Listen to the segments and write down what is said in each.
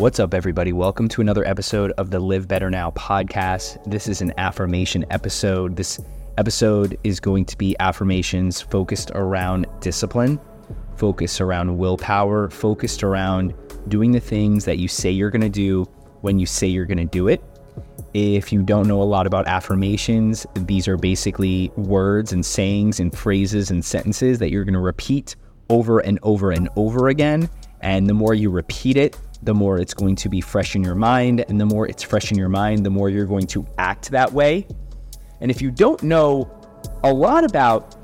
What's up, everybody? Welcome to another episode of the Live Better Now podcast. This is an affirmation episode. This episode is going to be affirmations focused around discipline, focused around willpower, focused around doing the things that you say you're going to do when you say you're going to do it. If you don't know a lot about affirmations, these are basically words and sayings and phrases and sentences that you're going to repeat over and over and over again. And the more you repeat it, the more it's going to be fresh in your mind. And the more it's fresh in your mind, the more you're going to act that way. And if you don't know a lot about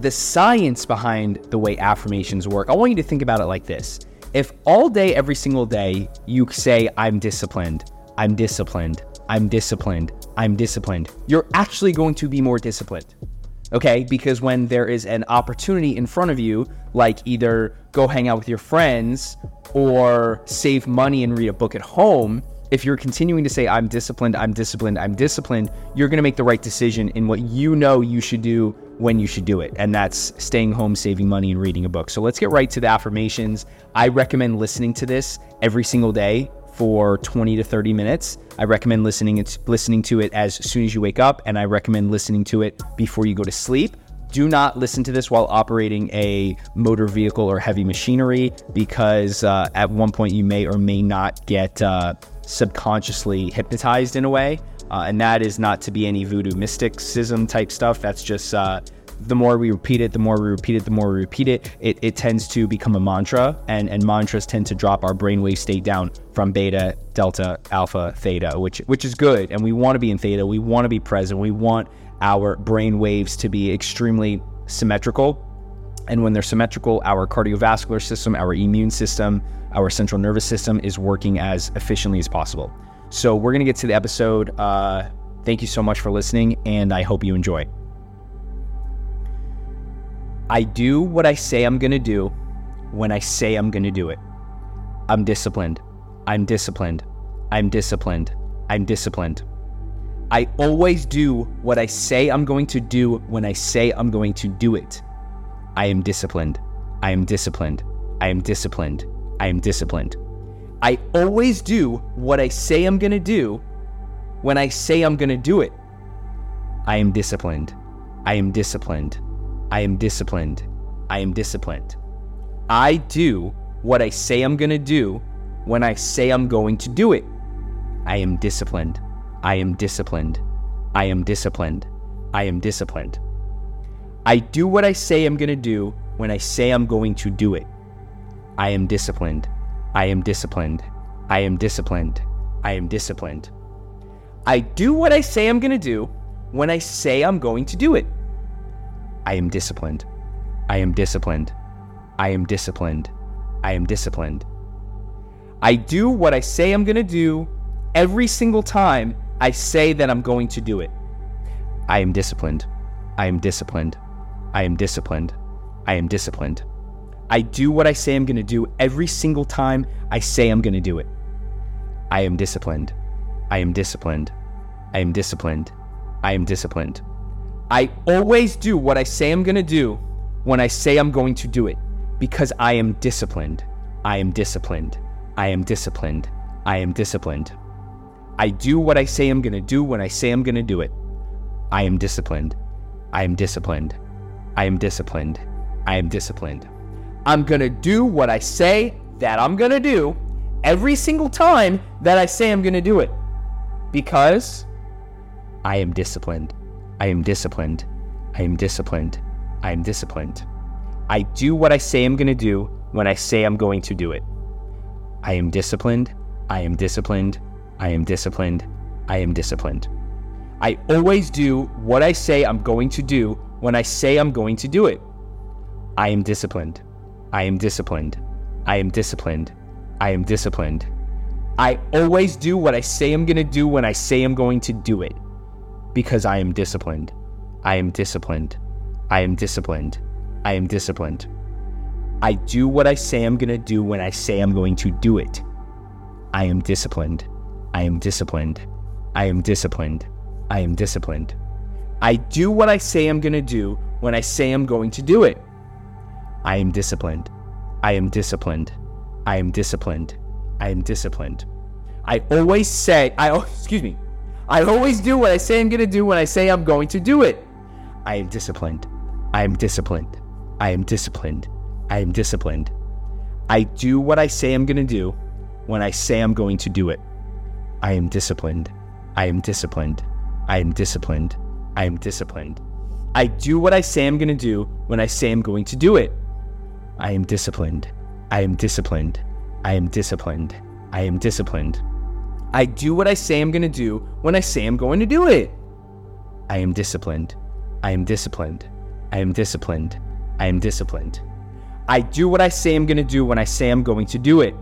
the science behind the way affirmations work, I want you to think about it like this. If all day, every single day, you say, I'm disciplined, I'm disciplined, I'm disciplined, I'm disciplined, you're actually going to be more disciplined. Okay? Because when there is an opportunity in front of you, like either go hang out with your friends or save money and read a book at home, if you're continuing to say, I'm disciplined, I'm disciplined, I'm disciplined, you're to make the right decision in what you know you should do when you should do it. And that's staying home, saving money, and reading a book. So let's get right to the affirmations. I recommend listening to this every single day for 20 to 30 minutes. I recommend listening it, listening to it as soon as you wake up, and I recommend listening to it before you go to sleep. Do not listen to this while operating a motor vehicle or heavy machinery because uh, at one point you may or may not get uh, subconsciously hypnotized in a way. Uh, and that is not to be any voodoo mysticism type stuff. That's just uh, the more we repeat it, the more we repeat it, the more we repeat it, it, it tends to become a mantra. And, and mantras tend to drop our brainwave state down from beta, delta, alpha, theta, which, which is good. And we want to be in theta. We want to be present. We want our brain waves to be extremely symmetrical. And when they're symmetrical, our cardiovascular system, our immune system, our central nervous system is working as efficiently as possible. So we're going to get to the episode. Uh, thank you so much for listening, and I hope you enjoy. I do what I say I'm going to do when I say I'm going to do it. I'm disciplined. I'm disciplined. I'm disciplined. I'm disciplined. I always do what I say I'm going to do when I say I'm going to do it. I am disciplined. I am disciplined. I am disciplined. I am disciplined. I always do what I say I'm going to do when I say I'm going to do it. I am disciplined. I am disciplined. I am disciplined. I am disciplined. I do what I say I'm going to do when I say I'm going to do it. I am disciplined. I am disciplined. I am disciplined. I am disciplined. I do what I say I'm going to do when I say I'm going to do it. I am disciplined. I am disciplined. I am disciplined. I am disciplined. I do what I say I'm going to do when I say I'm going to do it. I am disciplined. I am disciplined. I am disciplined. I am disciplined. I do what I say I'm going to do every single time I say that I'm going to do it. I am disciplined. I am disciplined. I am disciplined. I am disciplined. I do what I say I'm going to do every single time I say I'm going to do it. I am disciplined. I am disciplined. I am disciplined. I am disciplined. I always do what I say I'm going to do when I say I'm going to do it because I am disciplined. I am disciplined. I am disciplined. I am disciplined. I do what I say I'm going to do when I say I'm going to do it. I am disciplined. I am disciplined. I am disciplined. I am disciplined. I'm going to do what I say that I'm going to do every single time that I say I'm going to do it because I am disciplined. I am disciplined. I am disciplined. I am disciplined. I do what I say I'm going to do when I say I'm going to do it. I am disciplined. I am disciplined. I am disciplined. I am disciplined. I always do what I say I'm going to do when I say I'm going to do it. I am disciplined. I am disciplined. I am disciplined. I am disciplined. I always do what I say I'm going to do when I say I'm going to do it. Because I am disciplined. I am disciplined. I am disciplined. I am disciplined. I do what I say I'm going to do when I say I'm going to do it. I am disciplined. I am disciplined. I am disciplined. I am disciplined. I do what I say I'm going to do when I say I'm going to do it. I am disciplined. I am disciplined. I am disciplined. I am disciplined. I always say, I excuse me. I always do what I say I'm going to do when I say I'm going to do it. I am disciplined. I am disciplined. I am disciplined. I am disciplined. I do what I say I'm going to do when I say I'm going to do it. I am disciplined. I am disciplined. I am disciplined. I am disciplined. I do what I say I'm going to do when I say I'm going to do it. I am disciplined. I am disciplined. I am disciplined. I am disciplined. I do what I say I'm going to do when I say I'm going to do it. I am disciplined. I am disciplined. I am disciplined. I am disciplined. I do what I say I'm going to do when I say I'm going to do it.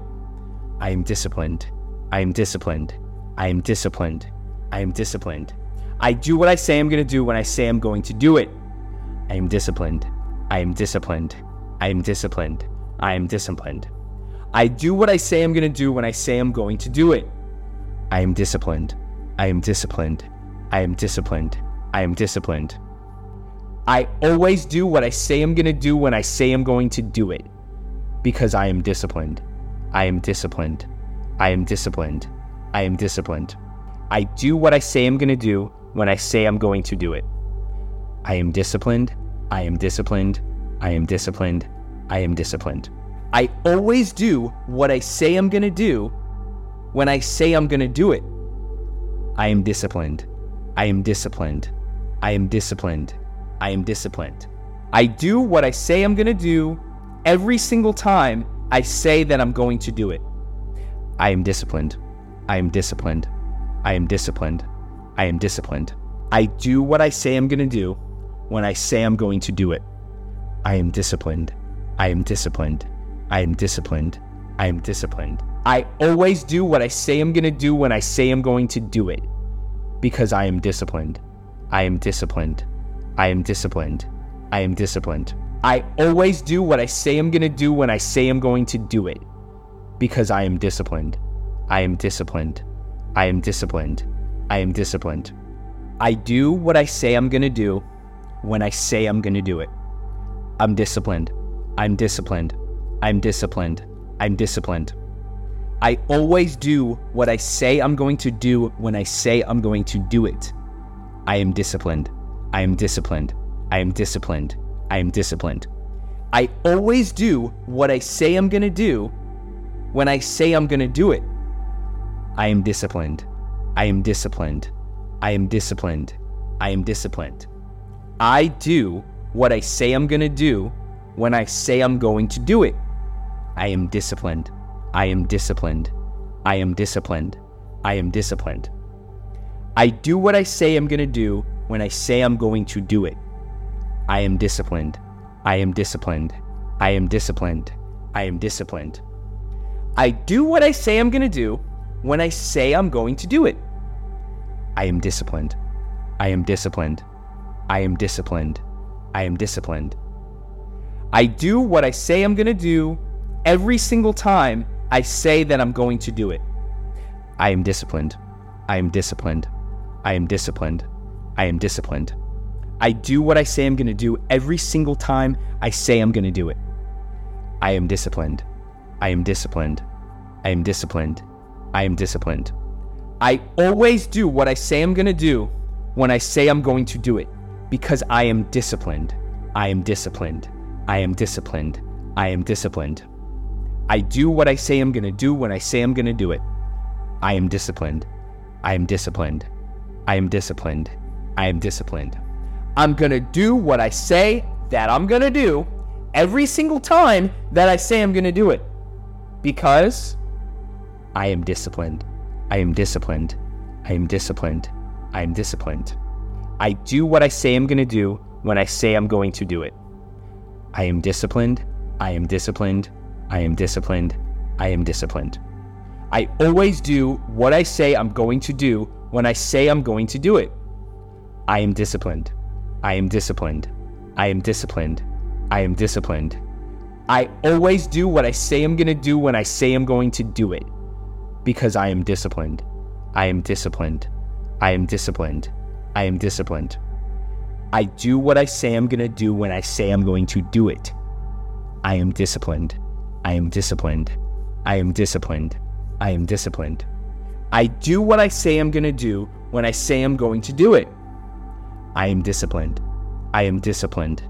I am disciplined. I am disciplined. I am disciplined. I am disciplined. I do what I say I'm going to do when I say I'm going to do it. I am disciplined. I am disciplined. I am disciplined. I am disciplined. I do what I say I'm going to do when I say I'm going to do it. I am disciplined. I am disciplined. I am disciplined. I am disciplined. I always do what I say I'm going to do when I say I'm going to do it because I am disciplined. I am disciplined. I am disciplined. I am disciplined. I do what I say I'm going to do when I say I'm going to do it. I am disciplined. I am disciplined. I am disciplined. I am disciplined. I always do what I say I'm going to do when I say I'm going to do it. I am disciplined. I am disciplined. I am disciplined. I am disciplined. I do what I say I'm going to do every single time I say that I'm going to do it. I am disciplined. I am disciplined. I am disciplined. I am disciplined. I do what I say I'm going to do when I say I'm going to do it. I am disciplined. I am disciplined. I am disciplined. I am disciplined. I always do what I say I'm going to do when I say I'm going to do it because I am disciplined. I am disciplined. I am disciplined. I am disciplined. I always do what I say I'm going to do when I say I'm going to do it because I am disciplined. I am disciplined. I am disciplined. I am disciplined. I do what I say I'm going to do when I say I'm going to do it. I'm disciplined. I'm disciplined. I'm disciplined. I'm disciplined. I always do what I say I'm going to do when I say I'm going to do it. I am disciplined. I am disciplined. I am disciplined. I am disciplined. I always do what I say I'm going to do when I say I'm going to do it. I am disciplined. I am disciplined. I am disciplined. I am disciplined. I do what I say I'm going to do when I say I'm going to do it. I am disciplined. I am disciplined. I am disciplined. I am disciplined. I do what I say I'm going to do when I say I'm going to do it. I am disciplined. I am disciplined. I am disciplined. I am disciplined. I do what I say I'm going to do when I say I'm going to do it. I am disciplined. I am disciplined. I am disciplined. I am disciplined. I do what I say I'm going to do every single time I say that I'm going to do it. I am disciplined. I am disciplined. I am disciplined. I am disciplined. I do what I say I'm going to do every single time I say I'm going to do it. I am disciplined. I am disciplined. I am disciplined. I am disciplined. I always do what I say I'm going to do when I say I'm going to do it because I am disciplined. I am disciplined. I am disciplined. I am disciplined. I do what I say I'm going to do when I say I'm going to do it. I am disciplined. I am disciplined. I am disciplined. I am disciplined. I'm going to do what I say that I'm going to do every single time that I say I'm going to do it because I am disciplined. I am disciplined. I am disciplined. I am disciplined. I do what I say I'm going to do when I say I'm going to do it. I am disciplined. I am disciplined. I am disciplined. I am disciplined. I always do what I say I'm going to do when I say I'm going to do it. I am disciplined. I am disciplined. I am disciplined. I am disciplined. I always do what I say I'm going to do when I say I'm going to do it because I am disciplined. I am disciplined. I am disciplined. I am disciplined. I do what I say I'm going to do when I say I'm going to do it. I am disciplined. I am disciplined. I am disciplined. I am disciplined. I do what I say I'm going to do when I say I'm going to do it. I am disciplined. I am disciplined.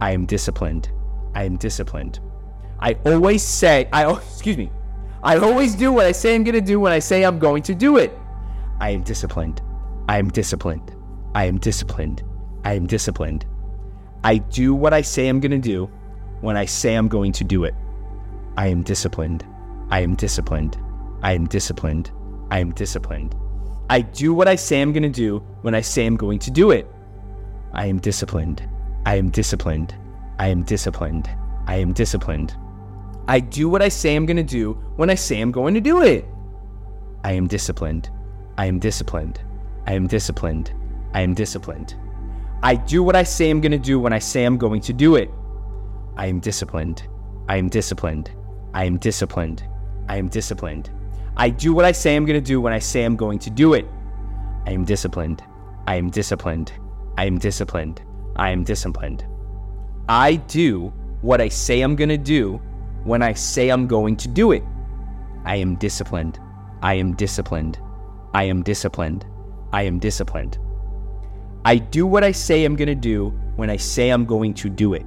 I am disciplined. I am disciplined. I always say, I excuse me. I always do what I say I'm going to do when I say I'm going to do it. I am disciplined. I am disciplined. I am disciplined. I am disciplined. I do what I say I'm going to do when I say I'm going to do it. I am disciplined. I am disciplined. I am disciplined. I am disciplined. I do what I say I'm going to do when I say I'm going to do it. I am disciplined. I am disciplined. I am disciplined. I am disciplined. I do what I say I'm going to do when I say I'm going to do it. I am disciplined. I am disciplined. I am disciplined. I am disciplined. I do what I say I'm going to do when I say I'm going to do it. I am disciplined. I am disciplined. I am disciplined. I am disciplined. I do what I say I'm going to do when I say I'm going to do it. I am disciplined. I am disciplined. I am disciplined. I am disciplined. I do what I say I'm going to do when I say I'm going to do it. I am disciplined. I am disciplined. I am disciplined. I am disciplined. I do what I say I'm going to do when I say I'm going to do it.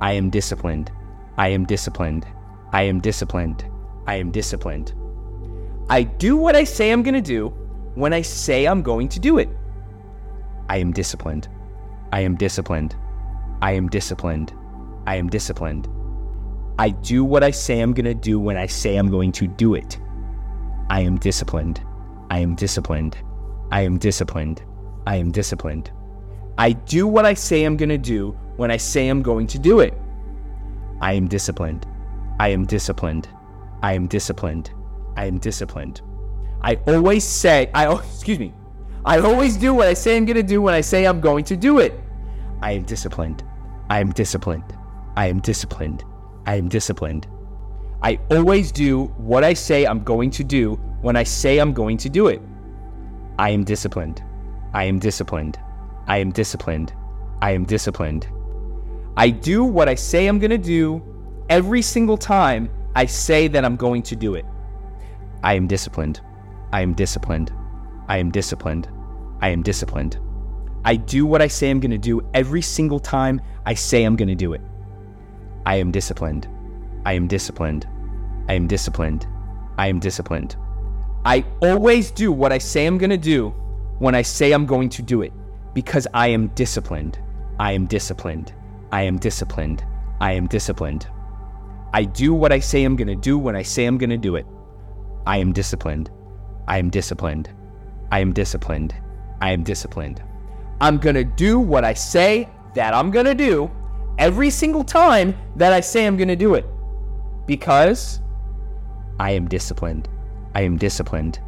I am disciplined. I am disciplined. I am disciplined. I am disciplined. I do what I say I'm going to do when I say I'm going to do it. I am disciplined. I am disciplined. I am disciplined. I am disciplined. I do what I say I'm going to do when I say I'm going to do it. I am disciplined. I am disciplined. I am disciplined. I am disciplined. I do what I say I'm going to do when I say I'm going to do it. I am disciplined. I am disciplined. I am disciplined. I am disciplined. I always say, I excuse me. I always do what I say I'm going to do when I say I'm going to do it. I am disciplined. I am disciplined. I am disciplined. I am disciplined. I always do what I say I'm going to do when I say I'm going to do it. I am disciplined. I am disciplined. I am disciplined. I am disciplined. I do what I say I'm going to do every single time I say that I'm going to do it. I am disciplined. I am disciplined. I am disciplined. I am disciplined. I do what I say I'm going to do every single time I say I'm going to do it. I am disciplined. I am disciplined. I am disciplined. I am disciplined. I always do what I say I'm going to do when I say I'm going to do it because I am disciplined. I am disciplined. I am disciplined. I am disciplined. I do what I say I'm going to do when I say I'm going to do it. I am disciplined. I am disciplined. I am disciplined. I am disciplined. I'm going to do what I say that I'm going to do every single time that I say I'm going to do it because I am disciplined. I am disciplined.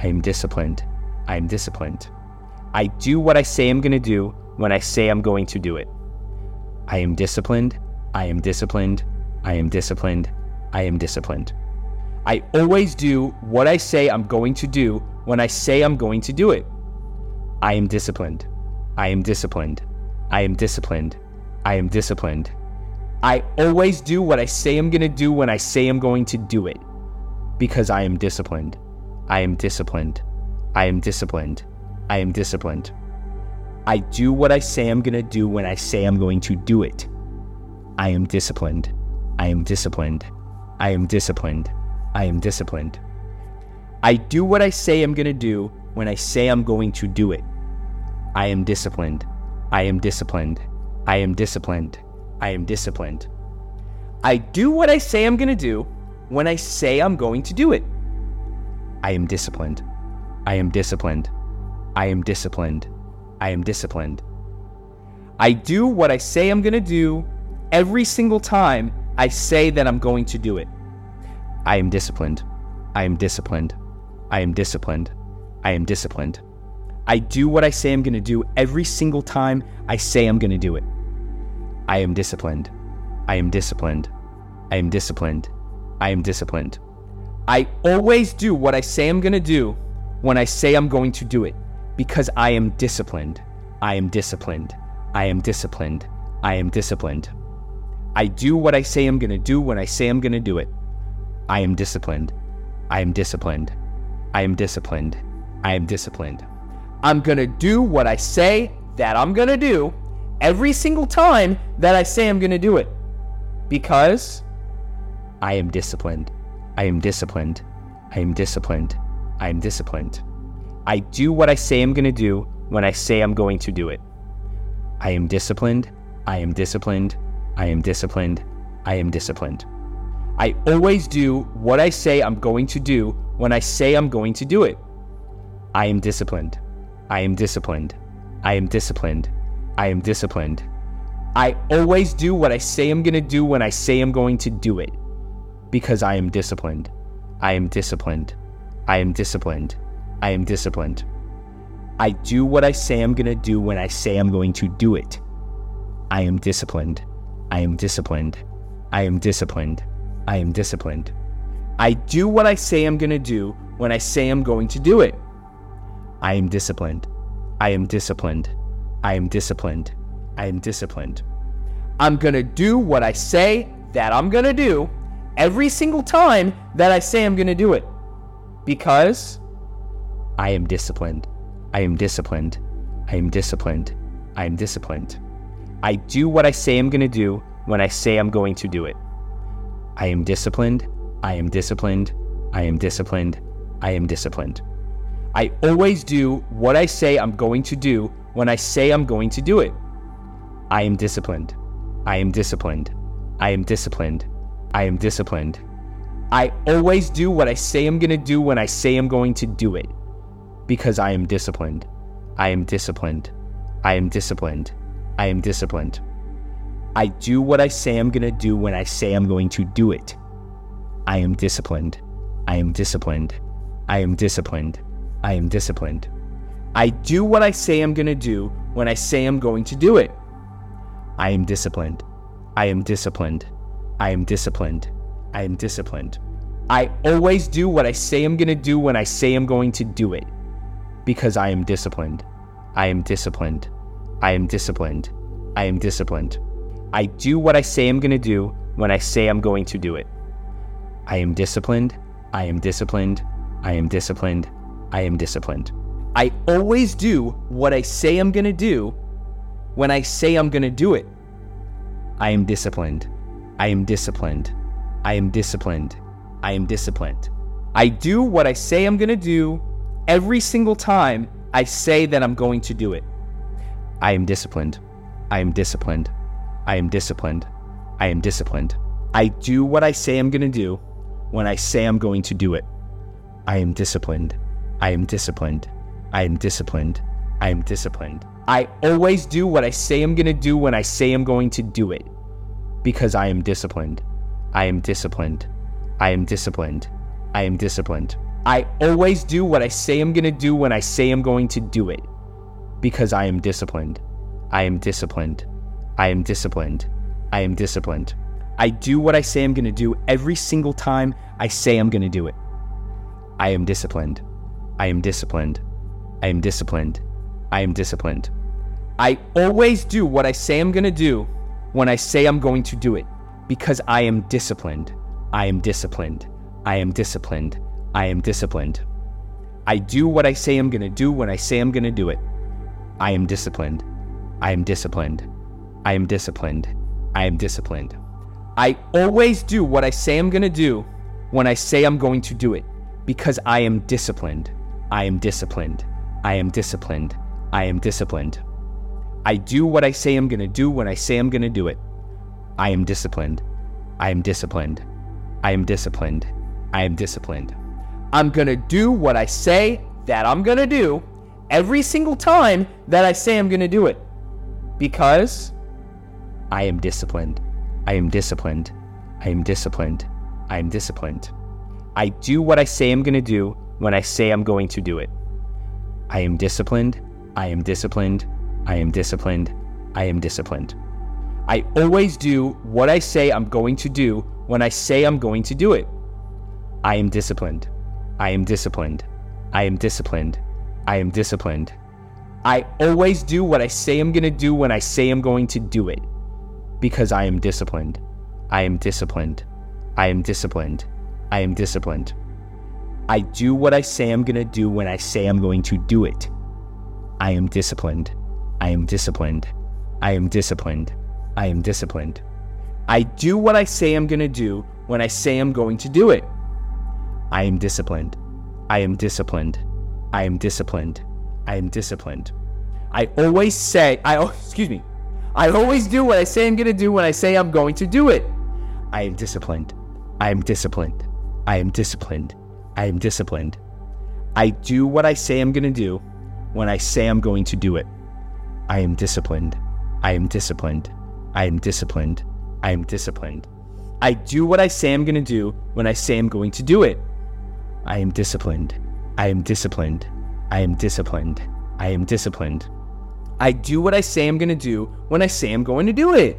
I am disciplined. I am disciplined. I do what I say I'm going to do when I say I'm going to do it. I am disciplined. I am disciplined. I am disciplined. I am disciplined. I always do what I say I'm going to do when I say I'm going to do it. I am disciplined. I am disciplined. I am disciplined. I am disciplined. I always do what I say I'm going to do when I say I'm going to do it because I am disciplined. I am disciplined. I am disciplined. I am disciplined. I do what I say I'm going to do when I say I'm going to do it. I am disciplined. I am disciplined. I am disciplined. I am disciplined. I do what I say I'm going to do when I say I'm going to do it. I am disciplined. I am disciplined. I am disciplined. I am disciplined. I do what I say I'm going to do when I say I'm going to do it. I am disciplined. I am disciplined. I am disciplined. I am disciplined. I do what I say I'm going to do every single time I say that I'm going to do it. I am disciplined. I am disciplined. I am disciplined. I am disciplined. I do what I say I'm going to do every single time I say I'm going to do it. I am disciplined. I am disciplined. I am disciplined. I am disciplined. I always do what I say I'm going to do when I say I'm going to do it because I am disciplined. I am disciplined. I am disciplined. I am disciplined. I do what I say I'm going to do when I say I'm going to do it. I am disciplined. I am disciplined. I am disciplined. I am disciplined. I'm going to do what I say that I'm going to do every single time that I say I'm going to do it because I am disciplined. I am disciplined. I am disciplined. I am disciplined. I do what I say I'm going to do when I say I'm going to do it. I am disciplined. I am disciplined. I am disciplined. I am disciplined. I always do what I say I'm going to do when I say I'm going to do it. I am disciplined. I am disciplined. I am disciplined. I am disciplined. I always do what I say I'm going to do when I say I'm going to do it because I am disciplined. I am disciplined. I am disciplined. I am disciplined. I do what I say I'm going to do when I say I'm going to do it. I am disciplined. I am disciplined. I am disciplined. I am disciplined. I do what I say I'm going to do when I say I'm going to do it. I am disciplined. I am disciplined. I am disciplined. I am disciplined. I'm going to do what I say that I'm going to do every single time that I say I'm going to do it because I am disciplined. I am disciplined. I am disciplined. I am disciplined. I do what I say I'm going to do when I say I'm going to do it. I am disciplined. I am disciplined. I am disciplined. I am disciplined. I always do what I say I'm going to do when I say I'm going to do it. I am disciplined. I am disciplined. I am disciplined. I am disciplined. I always do what I say I'm going to do when I say I'm going to do it because I am disciplined. I am disciplined. I am disciplined. I am disciplined. I do what I say I'm going to do when I say I'm going to do it. I am disciplined. I am disciplined. I am disciplined. I am disciplined. I do what I say I'm going to do when I say I'm going to do it. I am disciplined. I am disciplined. I am disciplined. I am disciplined. I always do what I say I'm going to do when I say I'm going to do it because I am disciplined. I am disciplined. I am disciplined. I am disciplined. I do what I say I'm going to do when I say I'm going to do it. I am disciplined. I am disciplined. I am disciplined. I am disciplined. I always do what I say I'm going to do when I say I'm going to do it. I am disciplined. I am disciplined. I am disciplined. I am disciplined. I do what I say I'm going to do every single time I say that I'm going to do it. I am disciplined. I am disciplined. I am disciplined. I am disciplined. I do what I say I'm going to do when I say I'm going to do it. I am disciplined. I am disciplined. I am disciplined. I am disciplined. I always do what I say I'm going to do when I say I'm going to do it because I am disciplined. I am disciplined. I am disciplined. I am disciplined. I always do what I say I'm going to do when I say I'm going to do it because I am disciplined. I am disciplined. I am disciplined. I am disciplined. I do what I say I'm going to do every single time I say I'm going to do it. I am disciplined. I am disciplined. I am disciplined. I am disciplined. I always do what I say I'm going to do when I say I'm going to do it because I am disciplined. I am disciplined. I am disciplined. I am disciplined. I do what I say I'm going to do when I say I'm going to do it. I am disciplined. I am disciplined. I am disciplined. I am disciplined. I always do what I say I'm going to do when I say I'm going to do it because I am disciplined. I am disciplined. I am disciplined. I am disciplined. I do what I say I'm going to do when I say I'm going to do it. I am disciplined. I am disciplined. I am disciplined. I am disciplined. I'm going to do what I say that I'm going to do every single time that I say I'm going to do it because I am disciplined. I am disciplined. I am disciplined. I am disciplined. I do what I say I'm going to do when I say I'm going to do it. I am disciplined. I am disciplined. I am disciplined. I am disciplined. I always do what I say I'm going to do when I say I'm going to do it. I am disciplined. I am disciplined. I am disciplined. I am disciplined. I always do what I say I'm going to do when I say I'm going to do it because I am disciplined. I am disciplined. I am disciplined. I am disciplined. I do what I say I'm going to do when I say I'm going to do it. I am disciplined. I am disciplined. I am disciplined. I am disciplined. I do what I say I'm going to do when I say I'm going to do it. I am disciplined. I am disciplined. I am disciplined. I am disciplined. I always say, I excuse me. I always do what I say I'm going to do when I say I'm going to do it. I am disciplined. I am disciplined. I am disciplined. I am disciplined. I do what I say I'm going to do when I say I'm going to do it. I am disciplined. I am disciplined. I am disciplined. I am disciplined. I do what I say I'm going to do when I say I'm going to do it. I am disciplined. I am disciplined. I am disciplined. I am disciplined. I do what I say I'm going to do when I say I'm going to do it.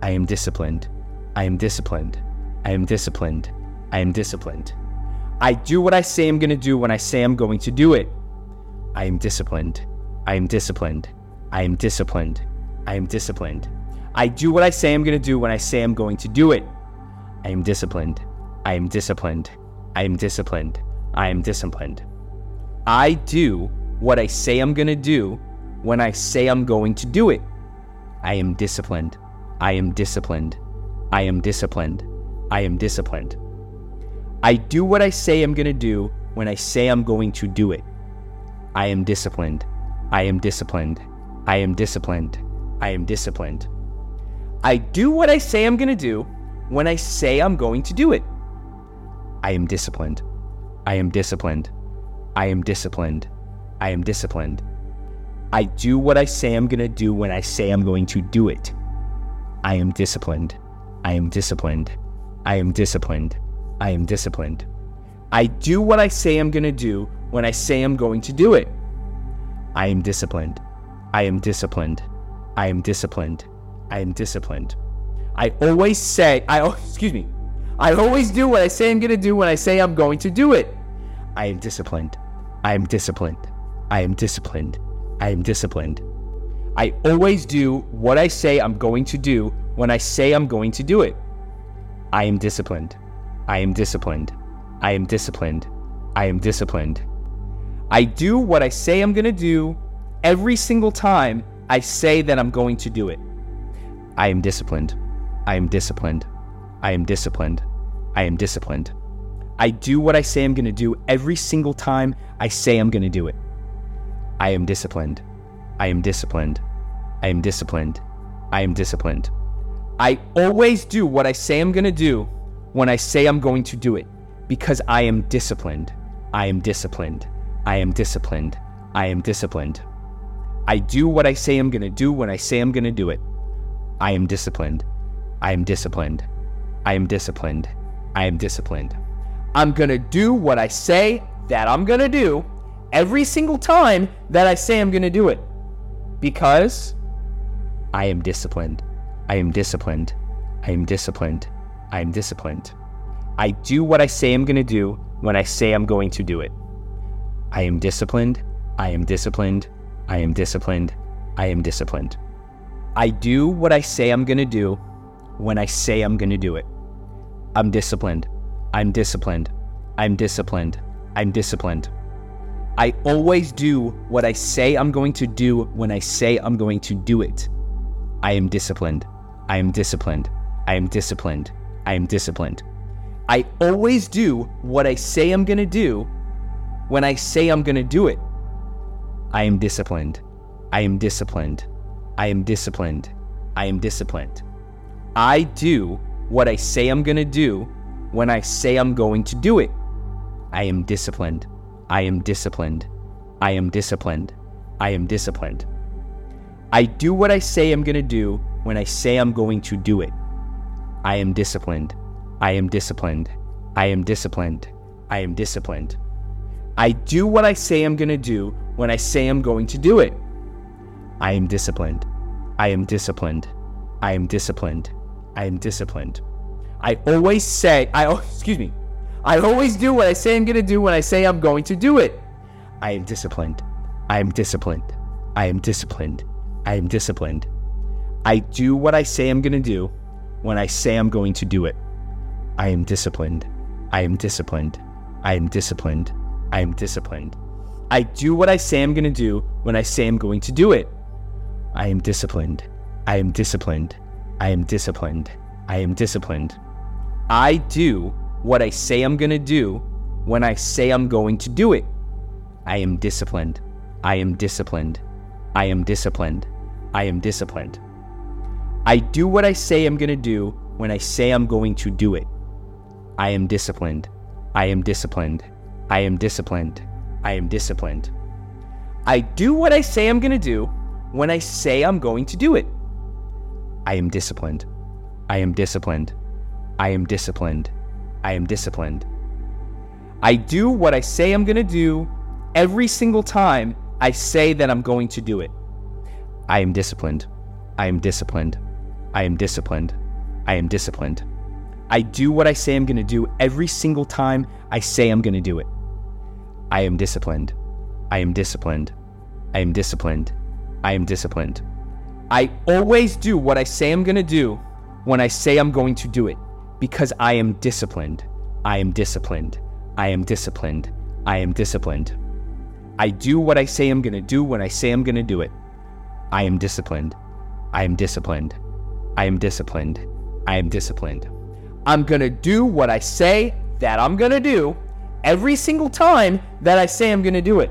I am disciplined. I am disciplined. I am disciplined. I am disciplined. I do what I say I'm going to do when I say I'm going to do it. I am disciplined. I am disciplined. I am disciplined. I am disciplined. I do what I say I'm going to do when I say I'm going to do it. I am disciplined. I am disciplined. I am disciplined. I am disciplined. I do what I say I'm going to do when I say I'm going to do it. I am disciplined. I am disciplined. I am disciplined. I am disciplined. I do what I say I'm going to do when I say I'm going to do it. I am disciplined. I am disciplined. I am disciplined. I am disciplined. I do what I say I'm going to do when I say I'm going to do it. I am disciplined. I am disciplined. I am disciplined. I am disciplined. I do what I say I'm going to do when I say I'm going to do it. I am disciplined. I am disciplined. I am disciplined. I am disciplined. I do what I say I'm going to do when I say I'm going to do it. I am disciplined. I am disciplined. I am disciplined. I am disciplined. I always say, I excuse me. I always do what I say I'm going to do when I say I'm going to do it. I am disciplined. I am disciplined. I am disciplined. I am disciplined. I always do what I say I'm going to do when I say I'm going to do it. I am disciplined. I am disciplined. I am disciplined. I am disciplined. I do what I say I'm going to do every single time I say that I'm going to do it. I am disciplined. I am disciplined. I am disciplined. I am disciplined. I do what I say I'm going to do every single time I say I'm going to do it. I am disciplined. I am disciplined. I am disciplined. I am disciplined. I always do what I say I'm going to do when I say I'm going to do it because I am disciplined. I am disciplined. I am disciplined. I am disciplined. I do what I say I'm going to do when I say I'm going to do it. I am disciplined. I am disciplined. I am disciplined. I am disciplined. I'm going to do what I say that I'm going to do every single time that I say I'm going to do it because I am disciplined. I am disciplined. I am disciplined. I am disciplined. I do what I say I'm going to do when I say I'm going to do it. I am disciplined. I am disciplined. I am disciplined. I am disciplined. I do what I say I'm going to do when I say I'm going to do it. I'm disciplined. I'm disciplined. I'm disciplined. I'm disciplined. I always do what I say I'm going to do when I say I'm going to do it. I am disciplined. I am disciplined. I am disciplined. I am disciplined. I always do what I say I'm going to do when I say I'm going to do it. I am disciplined. I am disciplined. I am disciplined. I am disciplined. I do what I say I'm going to do when I say I'm going to do it. I am disciplined. I am disciplined. I am disciplined. I am disciplined. I do what I say I'm going to do when I say I'm going to do it. I am disciplined. I am disciplined. I am disciplined. I am disciplined. I do what I say I'm going to do when I say I'm going to do it. I am disciplined. I am disciplined. I am disciplined. I am disciplined. I always say, I excuse me. I always do what I say I'm going to do when I say I'm going to do it. I am disciplined. I am disciplined. I am disciplined. I am disciplined. I do what I say I'm going to do when I say I'm going to do it. I am disciplined. I am disciplined. I am disciplined. I am disciplined. I do what I say I'm going to do when I say I'm going to do it. I am disciplined. I am disciplined. I am disciplined. I am disciplined. I do what I say I'm going to do when I say I'm going to do it. I am disciplined. I am disciplined. I am disciplined. I am disciplined. I do what I say I'm going to do when I say I'm going to do it. I am disciplined. I am disciplined. I am disciplined. I am disciplined. I do what I say I'm going to do when I say I'm going to do it. I am disciplined. I am disciplined. I am disciplined. I am disciplined. I do what I say I'm going to do every single time I say that I'm going to do it. I am disciplined. I am disciplined. I am disciplined. I am disciplined. I do what I say I'm going to do every single time I say I'm going to do it. I am disciplined. I am disciplined. I am disciplined. I am disciplined. I always do what I say I'm going to do when I say I'm going to do it because I am disciplined. I am disciplined. I am disciplined. I am disciplined. I do what I say I'm going to do when I say I'm going to do it. I am disciplined. I am disciplined. I am disciplined. I am disciplined. I'm going to do what I say that I'm going to do every single time that I say I'm going to do it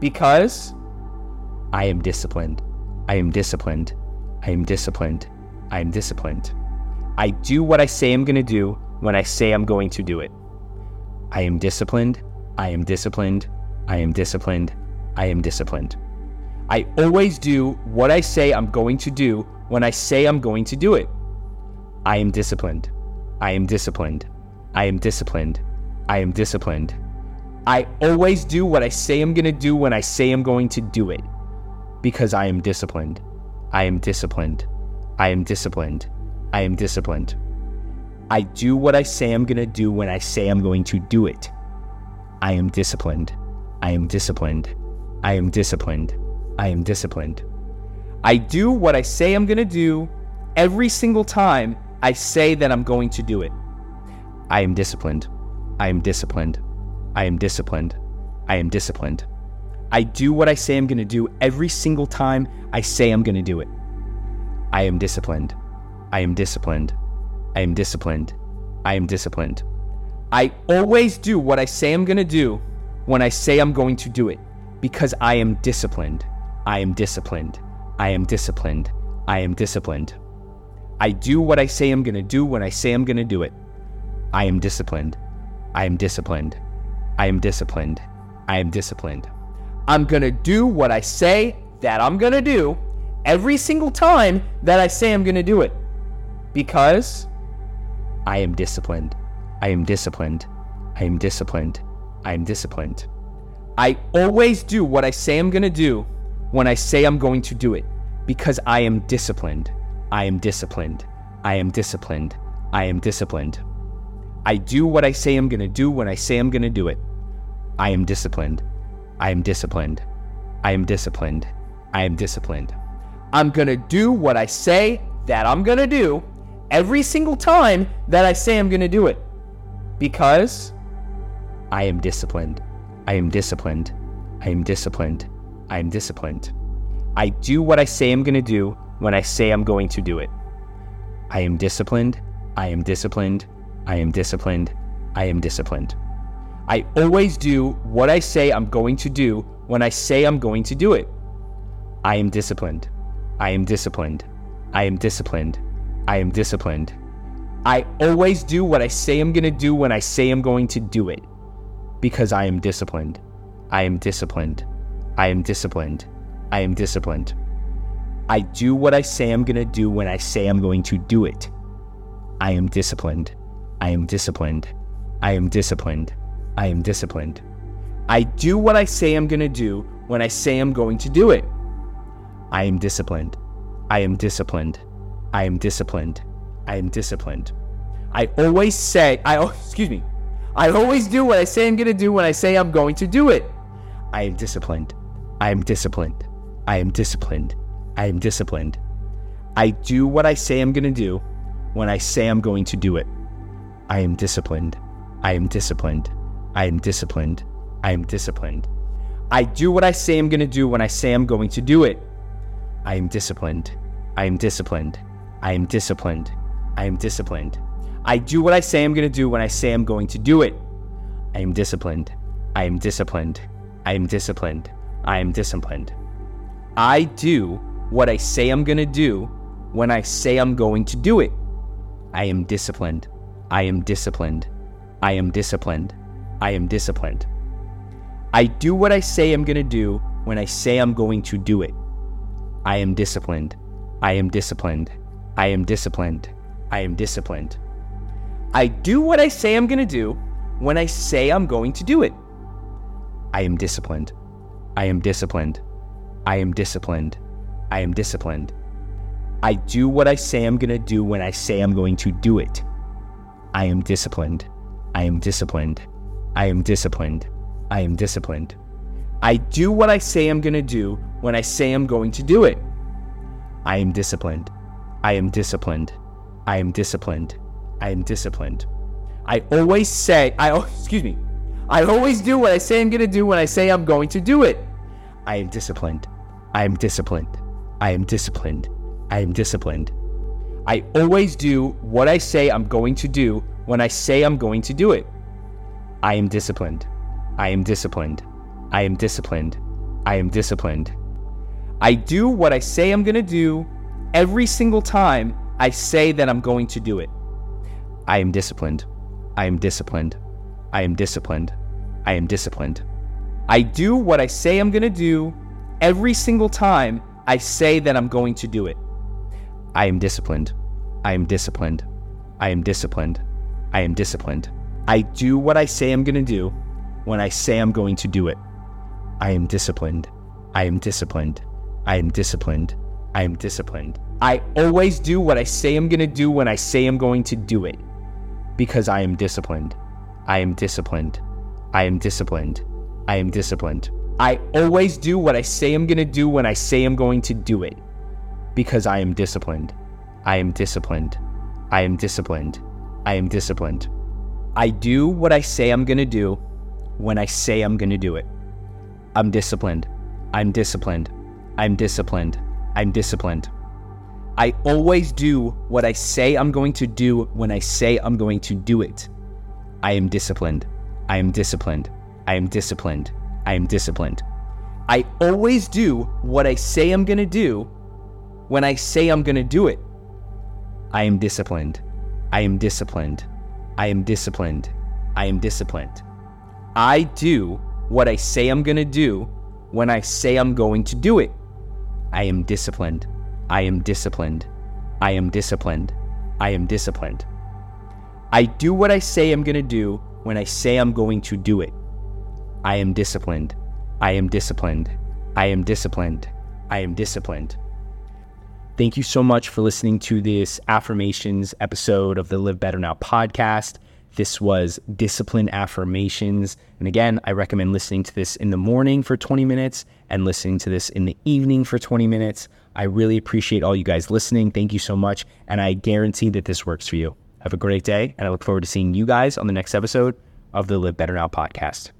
because I am disciplined. I am disciplined. I am disciplined. I am disciplined. I do what I say I'm going to do when I say I'm going to do it. I am disciplined. I am disciplined. I am disciplined. I am disciplined. I always do what I say I'm going to do when I say I'm going to do it. I am disciplined. I am disciplined. I am disciplined. I am disciplined. I always do what I say I'm going to do when I say I'm going to do it because I am disciplined. I am disciplined. I am disciplined. I am disciplined. I do what I say I'm going to do when I say I'm going to do it. I am disciplined. I am disciplined. I am disciplined. I am disciplined. I do what I say I'm going to do every single time I say that I'm going to do it. I am disciplined. I am disciplined. I am disciplined. I am disciplined. I do what I say I'm going to do every single time I say I'm going to do it. I am disciplined. I am disciplined. I am disciplined. I am disciplined. I always do what I say I'm going to do when I say I'm going to do it because I am disciplined. I am disciplined. I am disciplined. I am disciplined. I do what I say I'm going to do when I say I'm going to do it. I am disciplined. I am disciplined. I am disciplined. I am disciplined. I'm going to do what I say that I'm going to do every single time that I say I'm going to do it because I am disciplined. I am disciplined. I am disciplined. I am disciplined. I always do what I say I'm going to do when I say I'm going to do it because I am disciplined. I am disciplined. I am disciplined. I am disciplined. I do what I say I'm going to do when I say I'm going to do it. I am disciplined. I am disciplined. I am disciplined. I am disciplined. I'm going to do what I say that I'm going to do every single time that I say I'm going to do it because I am disciplined. I am disciplined. I am disciplined. I am disciplined. I do what I say I'm going to do when I say I'm going to do it. I am disciplined. I am disciplined. I am disciplined. I am disciplined. I always do what I say I'm going to do when I say I'm going to do it. I am disciplined. I am disciplined. I am disciplined. I am disciplined. I always do what I say I'm going to do when I say I'm going to do it because I am disciplined. I am disciplined. I am disciplined. I am disciplined. I do what I say I'm going to do when I say I'm going to do it. I am disciplined. I am disciplined. I am disciplined. I am disciplined. I do what I say I'm going to do when I say I'm going to do it. I am disciplined. I am disciplined. I am disciplined. I am disciplined. I always say, I excuse me. I always do what I say I'm going to do when I say I'm going to do it. I am disciplined. I am disciplined. I am disciplined. I am disciplined. I do what I say I'm going to do when I say I'm going to do it. I am disciplined. I am disciplined. I am disciplined. I am disciplined. I do what I say I'm going to do when I say I'm going to do it. I am disciplined. I am disciplined. I am disciplined. I am disciplined. I do what I say I'm going to do when I say I'm going to do it. I am disciplined. I am disciplined. I am disciplined. I am disciplined. I do what I say I'm going to do when I say I'm going to do it. I am disciplined. I am disciplined. I am disciplined. I am disciplined. I do what I say I'm going to do when I say I'm going to do it. I am disciplined. I am disciplined. I am disciplined. I am disciplined. I do what I say I'm going to do when I say I'm going to do it. I am disciplined. I am disciplined. I am disciplined. I am disciplined. I do what I say I'm going to do when I say I'm going to do it. I am disciplined. I am disciplined. I am disciplined. I am disciplined. I do what I say I'm going to do when I say I'm going to do it. I am disciplined. I am disciplined. I am disciplined. I am disciplined. I always say, I excuse me. I always do what I say I'm going to do when I say I'm going to do it. I am disciplined. I am disciplined. I am disciplined. I am disciplined. I always do what I say I'm going to do when I say I'm going to do it. I am disciplined. I am disciplined. I am disciplined. I am disciplined. I do what I say I'm going to do every single time I say that I'm going to do it. I am disciplined. I am disciplined. I am disciplined. I am disciplined. I do what I say I'm going to do every single time I say that I'm going to do it. I am disciplined. I am disciplined. I am disciplined. I am disciplined. I do what I say I'm going to do when I say I'm going to do it. I am disciplined. I am disciplined. I am disciplined. I am disciplined. I always do what I say I'm going to do when I say I'm going to do it because I am disciplined. I am disciplined. I am disciplined. I am disciplined. I always do what I say I'm going to do when I say I'm going to do it because I am disciplined. I am disciplined. I am disciplined. I am disciplined. I do what I say I'm going to do when I say I'm going to do it. I'm disciplined. I'm disciplined. I'm disciplined. I'm disciplined. I always do what I say I'm going to do when I say I'm going to do it. I am disciplined. I am disciplined. I am disciplined. I am disciplined. I always do what I say I'm going to do when I say I'm going to do it. I am disciplined. I am disciplined. I am disciplined. I am disciplined. I do what I say I'm going to do when I say I'm going to do it. I am disciplined. I am disciplined. I am disciplined. I am disciplined. I do what I say I'm going to do when I say I'm going to do it. I am disciplined. I am disciplined. I am disciplined. I am disciplined. Thank you so much for listening to this affirmations episode of the Live Better Now podcast. This was Discipline Affirmations. And again, I recommend listening to this in the morning for 20 minutes and listening to this in the evening for 20 minutes. I really appreciate all you guys listening. Thank you so much. And I guarantee that this works for you. Have a great day. And I look forward to seeing you guys on the next episode of the Live Better Now podcast.